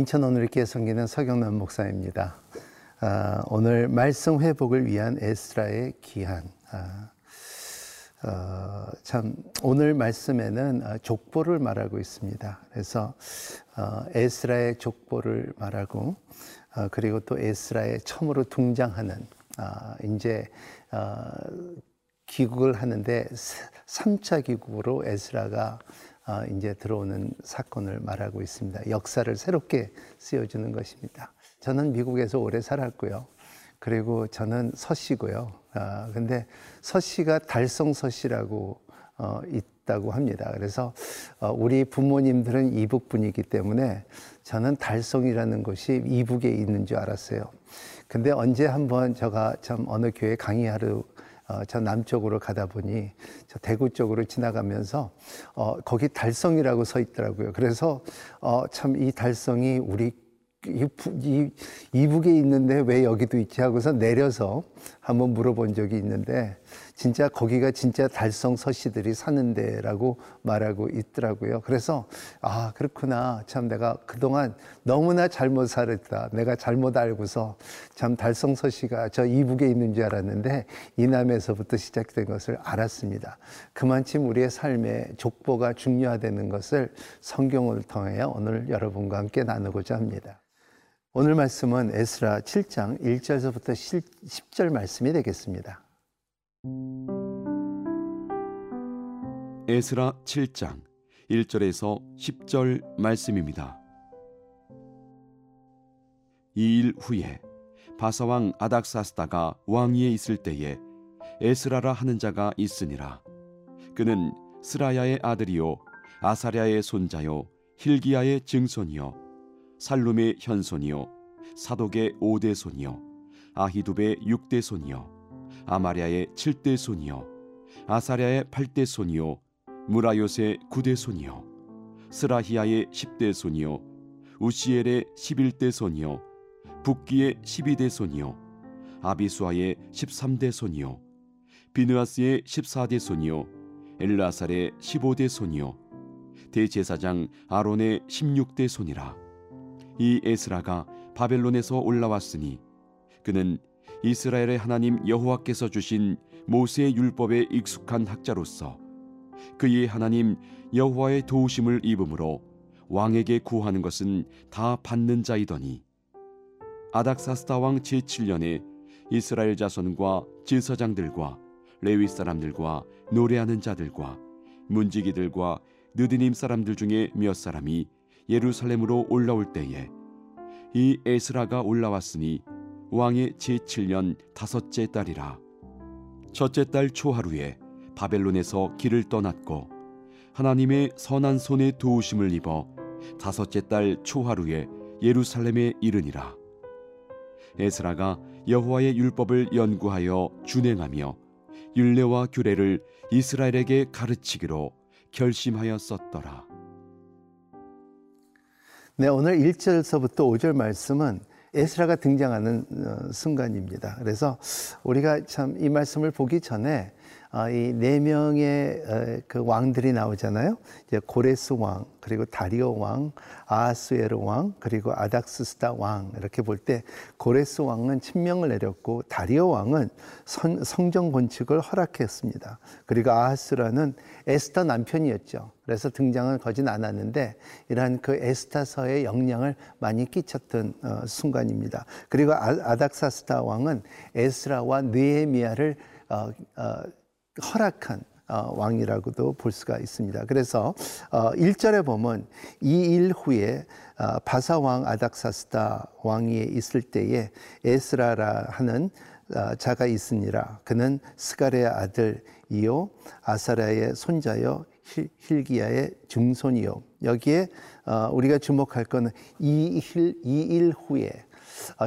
인천 오늘교회 성기는 서경남 목사입니다. 아, 오늘 말씀 회복을 위한 에스라의 기한. 아, 어, 참 오늘 말씀에는 어, 족보를 말하고 있습니다. 그래서 어, 에스라의 족보를 말하고 어, 그리고 또 에스라의 처음으로 등장하는 아, 이제 어, 귀국을 하는데 3차 귀국으로 에스라가 어, 이제 들어오는 사건을 말하고 있습니다. 역사를 새롭게 쓰여주는 것입니다. 저는 미국에서 오래 살았고요. 그리고 저는 서씨고요. 아, 근데 서씨가 달성 서씨라고 어, 있다고 합니다. 그래서 어, 우리 부모님들은 이북 분이기 때문에 저는 달성이라는 곳이 이북에 있는 줄 알았어요. 근데 언제 한번 제가 참 어느 교회 강의하러 어, 저 남쪽으로 가다 보니 저 대구 쪽으로 지나가면서 어, 거기 달성이라고 서 있더라고요. 그래서 어, 참 이 달성이 우리 이, 이, 이북에 있는데 왜 여기도 있지 하고서 내려서 한번 물어본 적이 있는데 진짜 거기가 진짜 달성 서씨들이 사는 데라고 말하고 있더라고요. 그래서 아 그렇구나 참 내가 그동안 너무나 잘못 살았다. 내가 잘못 알고서 참 달성 서씨가 저 이북에 있는 줄 알았는데 이남에서부터 시작된 것을 알았습니다. 그만큼 우리의 삶에 족보가 중요하다는 것을 성경을 통해 오늘 여러분과 함께 나누고자 합니다. 오늘 말씀은 에스라 7장 1절서부터 10절 말씀이 되겠습니다. 에스라 7장 1절에서 10절 말씀입니다. 이 일 후에 바사왕 아닥사스다가 왕위에 있을 때에 에스라라 하는 자가 있으니라. 그는 스라야의 아들이요 아사랴의 손자요 힐기야의 증손이요 살룸의 현손이요 사독의 오대손이요 아히두베의 육대손이요 아마랴의 칠대손이요 아사랴의 팔대손이요 무라요의 구대손이요 스라히야의 십대손이요 우시엘의 십일대손이요 북기의 십이대손이요 아비수아의 십삼대손이요 비느아스의 십사대손이요 엘라살의 십오대손이요 대제사장 아론의 십육대손이라 이 에스라가 바벨론에서 올라왔으니 그는 이스라엘의 하나님 여호와께서 주신 모세의 율법에 익숙한 학자로서 그의 하나님 여호와의 도우심을 입음으로 왕에게 구하는 것은 다 받는 자이더니 아닥사스다 왕 제7년에 이스라엘 자손과 제사장들과 레위 사람들과 노래하는 자들과 문지기들과 느드님 사람들 중에 몇 사람이 예루살렘으로 올라올 때에 이 에스라가 올라왔으니 왕의 제7년 다섯째 달이라 첫째 달 초하루에 바벨론에서 길을 떠났고 하나님의 선한 손에 도우심을 입어 다섯째 달 초하루에 예루살렘에 이르니라 에스라가 여호와의 율법을 연구하여 준행하며 율례와 규례를 이스라엘에게 가르치기로 결심하였었더라. 네, 오늘 1절서부터 5절 말씀은 에스라가 등장하는 어, 순간입니다. 그래서 우리가 참 이 말씀을 보기 전에 아, 이 네 명의 어, 그 왕들이 나오잖아요. 이제 고레스 왕, 그리고 다리오 왕, 아하스에르 왕, 그리고 아닥스스다 왕 이렇게 볼 때 고레스 왕은 친명을 내렸고 다리오 왕은 선, 성정 건축을 허락했습니다. 그리고 아하스라는 에스터 남편이었죠. 그래서 등장은 거진 않았는데 이러한 그 에스타서의 영향을 많이 끼쳤던 어, 순간입니다. 그리고 아, 닥사스다 왕은 에스라와 느헤미야를 어, 어, 허락한 어, 왕이라고도 볼 수가 있습니다. 그래서 어, 1절에 보면 이 일 후에 어, 바사 왕 아닥사스다 왕위에 있을 때에 에스라라 하는 어, 자가 있으니라. 그는 스가랴의 아들 이요 아사랴의 손자요 힐기야의 증손이요. 여기에 어, 우리가 주목할 것은 이일 후에 어,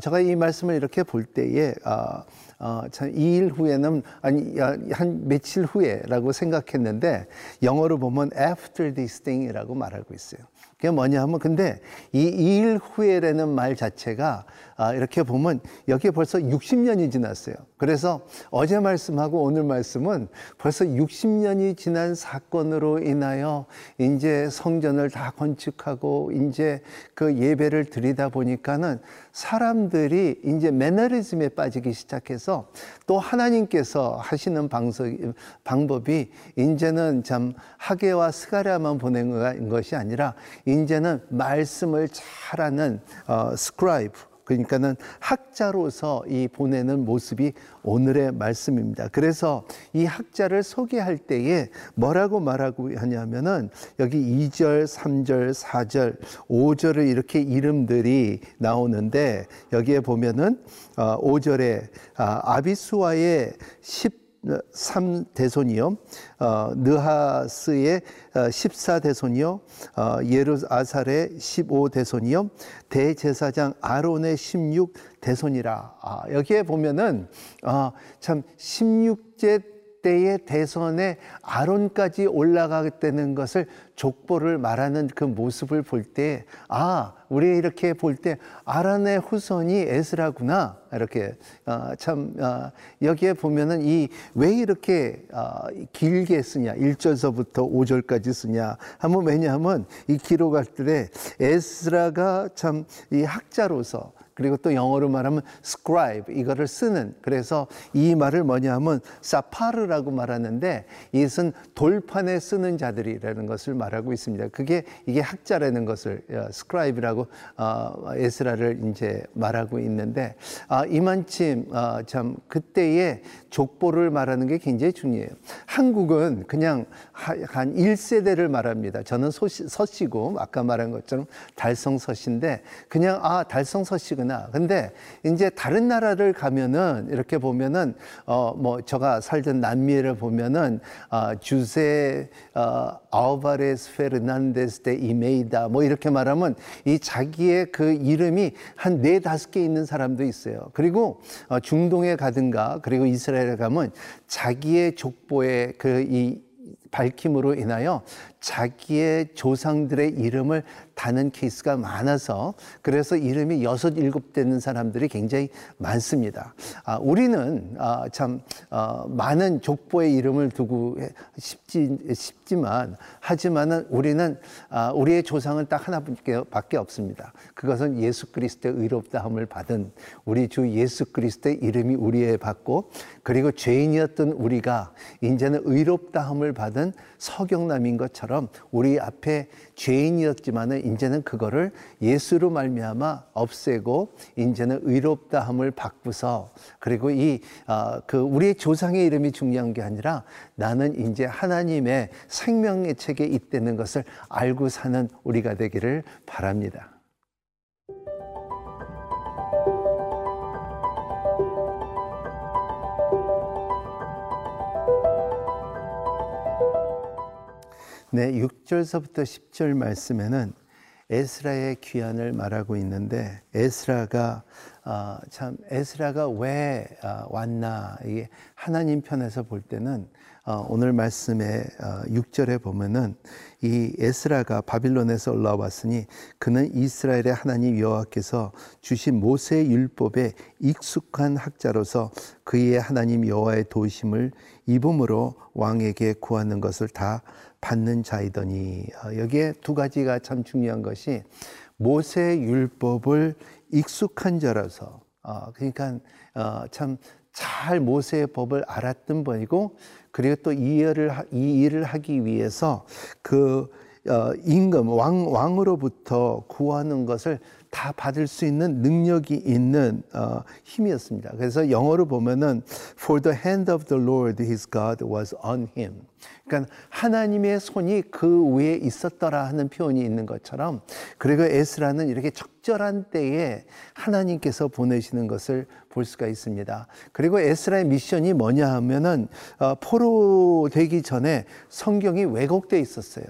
제가 이 말씀을 이렇게 볼 때에 어, 어, 참, 2일 후에는, 아니, 한 며칠 후에라고 생각했는데, 영어로 보면 after this thing이라고 말하고 있어요. 그게 뭐냐 하면 근데 이 일 후에라는 말 자체가 아, 이렇게 보면 여기에 벌써 60년이 지났어요. 그래서 어제 말씀하고 오늘 말씀은 벌써 60년이 지난 사건으로 인하여 이제 성전을 다 건축하고 이제 그 예배를 드리다 보니까는 사람들이 이제 매너리즘에 빠지기 시작해서 또 하나님께서 하시는 방송, 방법이 이제는 참 학개와 스가랴만 보낸 것이 아니라 이제는 말씀을 잘하는 어, scribe 그러니까는 학자로서 이 보내는 모습이 오늘의 말씀입니다. 그래서 이 학자를 소개할 때에 뭐라고 말하고 하냐면은 여기 2절, 3절, 4절, 5절을 이렇게 이름들이 나오는데 여기에 보면은 5절에 어, 아, 아비수와의 10 3대손이요, 어, 느하스의 14대손이요, 어, 어, 예루아살의 15대손이요, 대제사장 아론의 16대손이라. 아, 여기에 보면은 어, 참 16제 때의 대선에 아론까지 올라가겠다는 것을 족보를 말하는 그 모습을 볼 때, 아, 우리 이렇게 볼 때 아란의 후손이 에스라구나. 이렇게, 어, 참, 어, 여기에 보면은 이 왜 이렇게 어, 길게 쓰냐, 1절서부터 5절까지 쓰냐 하면 왜냐하면 이 기록할 때 에스라가 참 이 학자로서 그리고 또 영어로 말하면 scribe 이거를 쓰는 그래서 이 말을 뭐냐 하면 사파르라고 말하는데 이것은 돌판에 쓰는 자들이라는 것을 말하고 있습니다. 그게 이게 학자라는 것을 어, scribe라고 어, 에스라를 이제 말하고 있는데 아, 이만침 어, 참 그때의 족보를 말하는 게 굉장히 중요해요. 한국은 그냥 한 1세대를 말합니다. 저는 서시, 서시고 아까 말한 것처럼 달성서시인데 그냥 아 달성서시구나. 근데 이제 다른 나라를 가면은 이렇게 보면은 어 뭐 제가 살던 남미를 보면은 어, 주세 어, 아우바레스 페르난데스 데 이메이다 뭐 이렇게 말하면 이 자기의 그 이름이 한 네 다섯 개 있는 사람도 있어요. 그리고 어, 중동에 가든가 그리고 이스라엘에 가면 자기의 족보에 그이 밝힘으로 인하여 자기의 조상들의 이름을 다는 케이스가 많아서 그래서 이름이 여섯 일곱 되는 사람들이 굉장히 많습니다. 아, 우리는 아, 참 어, 많은 족보의 이름을 두고 싶지 싶지만 하지만은 우리는 아, 우리의 조상은 딱 하나밖에 없습니다. 그것은 예수 그리스도의 의롭다함을 받은 우리 주 예수 그리스도의 이름이 우리에 받고 그리고 죄인이었던 우리가 이제는 의롭다함을 받은 서경남인 것처럼 우리 앞에 죄인이었지만은 이제는 그거를 예수로 말미암아 없애고 이제는 의롭다 함을 바꾸서 그리고 이그 어, 우리의 조상의 이름이 중요한 게 아니라 나는 이제 하나님의 생명의 책에 있다는 것을 알고 사는 우리가 되기를 바랍니다. 네, 6절서부터 10절 말씀에는 에스라의 귀환을 말하고 있는데 에스라가 어, 참 에스라가 왜 어, 왔나 이게 하나님 편에서 볼 때는 어, 오늘 말씀의 어, 6절에 보면은 이 에스라가 바빌론에서 올라왔으니 그는 이스라엘의 하나님 여호와께서 주신 모세의 율법에 익숙한 학자로서 그의 하나님 여호와의 도심을 입음으로 왕에게 구하는 것을 다 받는 자이더니 어, 여기에 두 가지가 참 중요한 것이 모세 율법을 익숙한 자라서 어, 그러니까 어, 참잘 모세의 법을 알았던 분이고 그리고 또이 일을 이 일을 하기 위해서 그 임금 왕 왕으로부터 구하는 것을 다 받을 수 있는 능력이 있는 어, 힘이었습니다. 그래서 영어로 보면은 For the hand of the Lord his God was on him. 그러니까 하나님의 손이 그 위에 있었더라 하는 표현이 있는 것처럼 그리고 에스라는 이렇게 적절한 때에 하나님께서 보내시는 것을 볼 수가 있습니다. 그리고 에스라의 미션이 뭐냐 하면은 어, 포로 되기 전에 성경이 왜곡돼 있었어요.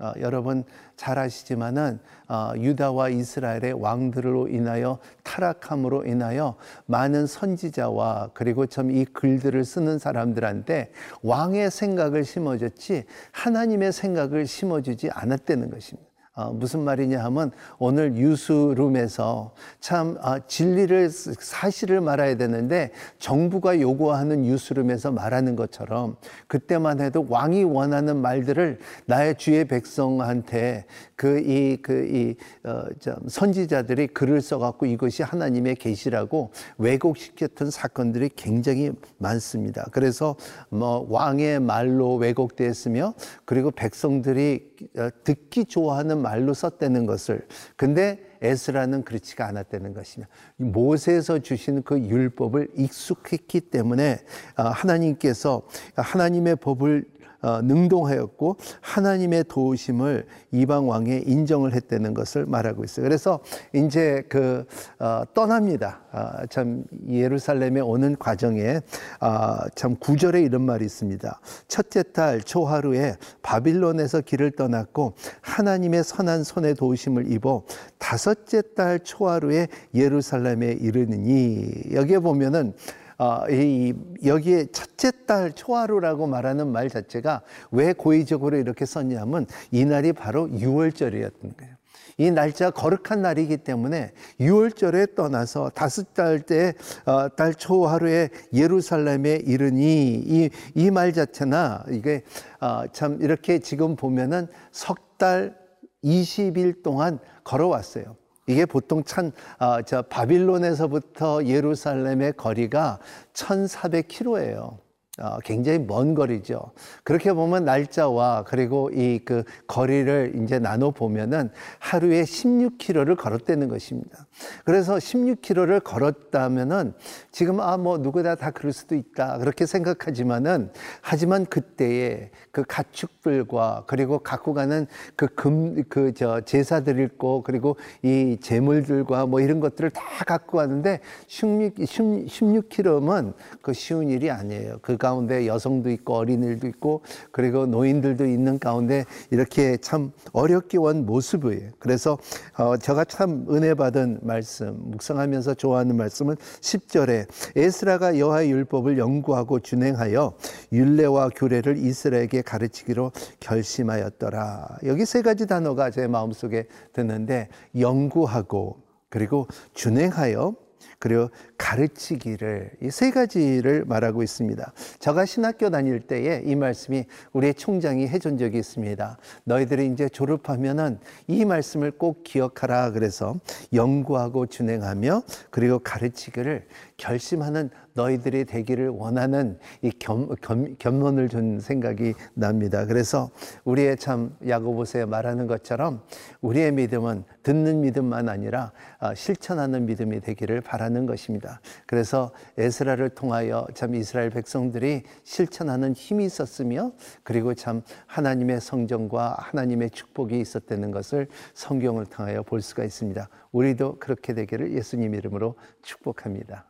어, 여러분 잘 아시지만은 어, 유다와 이스라엘의 왕들로 인하여 타락함으로 인하여 많은 선지자와 그리고 참 이 글들을 쓰는 사람들한테 왕의 생각을 심어줬지 하나님의 생각을 심어주지 않았다는 것입니다. 어, 무슨 말이냐 하면 오늘 유수룸에서 참 아, 진리를 사실을 말해야 되는데 정부가 요구하는 유수룸에서 말하는 것처럼 그때만 해도 왕이 원하는 말들을 나의 주의 백성한테 그 이 그이 어, 선지자들이 글을 써갖고 이것이 하나님의 계시라고 왜곡시켰던 사건들이 굉장히 많습니다. 그래서 뭐 왕의 말로 왜곡되었으며 그리고 백성들이 어, 듣기 좋아하는 말로 썼다는 것을. 근데 에스라는 그렇지가 않았다는 것이며 모세에서 주신 그 율법을 익숙했기 때문에 어, 하나님께서 하나님의 법을 어, 능동하였고 하나님의 도우심을 이방 왕에 인정을 했다는 것을 말하고 있어요. 그래서 이제 그 어, 떠납니다. 아, 참 예루살렘에 오는 과정에 아, 참 구절에 이런 말이 있습니다. 첫째 달 초하루에 바빌론에서 길을 떠났고 하나님의 선한 손에 도우심을 입어 다섯째 달 초하루에 예루살렘에 이르느니 여기에 보면은 어, 이, 여기에 첫째 달 초하루라고 말하는 말 자체가 왜 고의적으로 이렇게 썼냐면 이날이 바로 6월절이었던 거예요. 이 날짜 거룩한 날이기 때문에 6월절에 떠나서 다섯 달 때, 어, 달 초하루에 예루살렘에 이르니 이, 이 말 자체나 이게 어, 참 이렇게 지금 보면은 석 달 20일 동안 걸어왔어요. 이게 보통 천, 어, 저 바빌론에서부터 예루살렘의 거리가 1,400km예요. 어, 굉장히 먼 거리죠. 그렇게 보면 날짜와 그리고 이 그 거리를 이제 나눠 보면은 하루에 16km를 걸었다는 것입니다. 그래서 16km를 걸었다면은 지금 아 뭐 누구나 다 그럴 수도 있다 그렇게 생각하지만은 하지만 그때에 그 가축들과 그리고 갖고 가는 그 금 그 저 제사들 있고 그리고 이 재물들과 뭐 이런 것들을 다 갖고 가는데 16 16km면 그 쉬운 일이 아니에요. 그 가운데 여성도 있고 어린이들도 있고 그리고 노인들도 있는 가운데 이렇게 참 어렵게 온 모습이에요. 그래서 어 제가 참 은혜 받은 말씀 묵상하면서 좋아하는 말씀은 10절에 에스라가 여호와의 율법을 연구하고 준행하여 율례와 규례를 이스라엘에게 가르치기로 결심하였더라. 여기 세 가지 단어가 제 마음속에 드는데 연구하고 그리고 준행하여 그리고 가르치기를 이 세 가지를 말하고 있습니다. 제가 신학교 다닐 때에 이 말씀이 우리 총장이 해준 적이 있습니다. 너희들이 이제 졸업하면은 이 말씀을 꼭 기억하라 그래서 연구하고 진행하며 그리고 가르치기를 결심하는 너희들이 되기를 원하는 이 겸, 겸, 견문을 준 생각이 납니다. 그래서 우리의 참 야고보서에 말하는 것처럼 우리의 믿음은 듣는 믿음만 아니라 아, 실천하는 믿음이 되기를 바라는 것입니다. 그래서 에스라를 통하여 참 이스라엘 백성들이 실천하는 힘이 있었으며 그리고 참 하나님의 성정과 하나님의 축복이 있었다는 것을 성경을 통하여 볼 수가 있습니다. 우리도 그렇게 되기를 예수님 이름으로 축복합니다.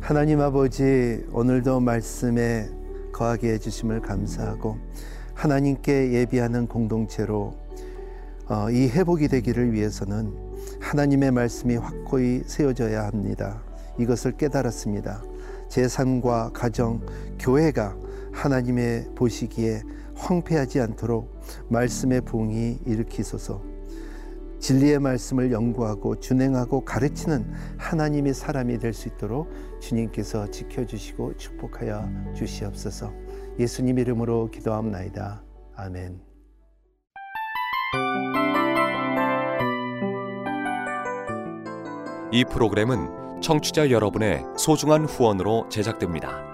하나님 아버지 오늘도 말씀에 거하게 해주심을 감사하고 하나님께 예비하는 공동체로 어, 이 회복이 되기를 위해서는 하나님의 말씀이 확고히 세워져야 합니다. 이것을 깨달았습니다. 제 삶과 가정, 교회가 하나님의 보시기에 황폐하지 않도록 말씀의 붕이 일으키소서. 진리의 말씀을 연구하고 준행하고 가르치는 하나님의 사람이 될 수 있도록 주님께서 지켜주시고 축복하여 주시옵소서. 예수님 이름으로 기도합나이다. 아멘. 이 프로그램은 청취자 여러분의 소중한 후원으로 제작됩니다.